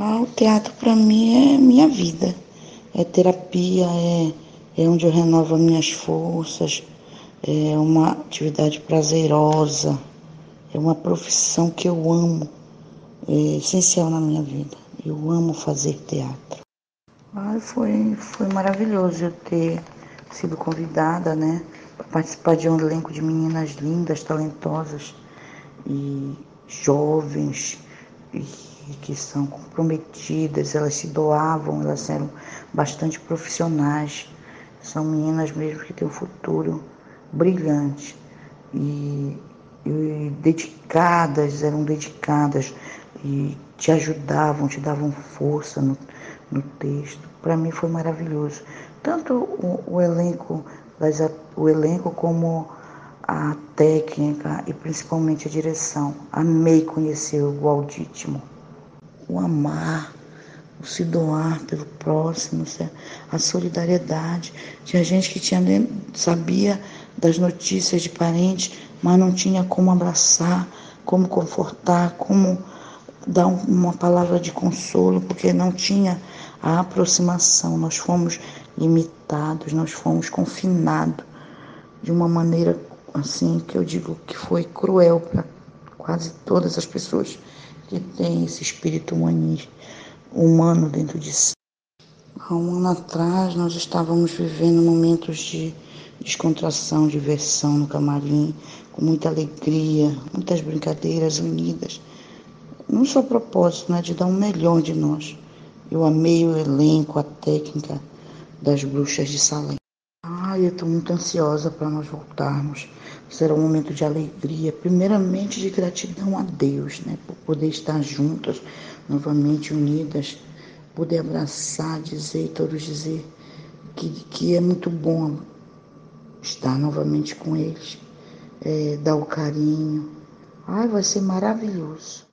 Ah, o teatro para mim é minha vida. É terapia, é, é onde eu renovo as minhas forças, é uma atividade prazerosa, é uma profissão que eu amo, é essencial na minha vida. Eu amo fazer teatro. Ah, foi, foi maravilhoso eu ter sido convidada, né, para participar de um elenco de meninas lindas, talentosas e jovens que são comprometidas, elas se doavam, elas eram bastante profissionais. São meninas mesmo que têm um futuro brilhante e, e dedicadas, eram dedicadas e te ajudavam, te davam força no, no texto. Para mim foi maravilhoso. Tanto o, o elenco, o elenco como a técnica e principalmente a direção. Amei conhecer o Aldítimo. O amar, o se doar pelo próximo, a solidariedade. Tinha gente que tinha, sabia das notícias de parentes, mas não tinha como abraçar, como confortar, como dar uma palavra de consolo, porque não tinha a aproximação. Nós fomos limitados, nós fomos confinados de uma maneira assim que eu digo que foi cruel para quase todas as pessoas que têm esse espírito humano dentro de si. Há um ano atrás nós estávamos vivendo momentos de descontração, diversão no camarim, com muita alegria, muitas brincadeiras unidas. Não só propósito, né, de dar o melhor de nós. Eu amei o elenco, a técnica das bruxas de Salem. Ai, eu estou muito ansiosa para nós voltarmos. Será um momento de alegria, primeiramente de gratidão a Deus, né? Por poder estar juntas, novamente unidas, poder abraçar, dizer todos dizer que, que é muito bom estar novamente com eles, é, dar o carinho. Ai, vai ser maravilhoso.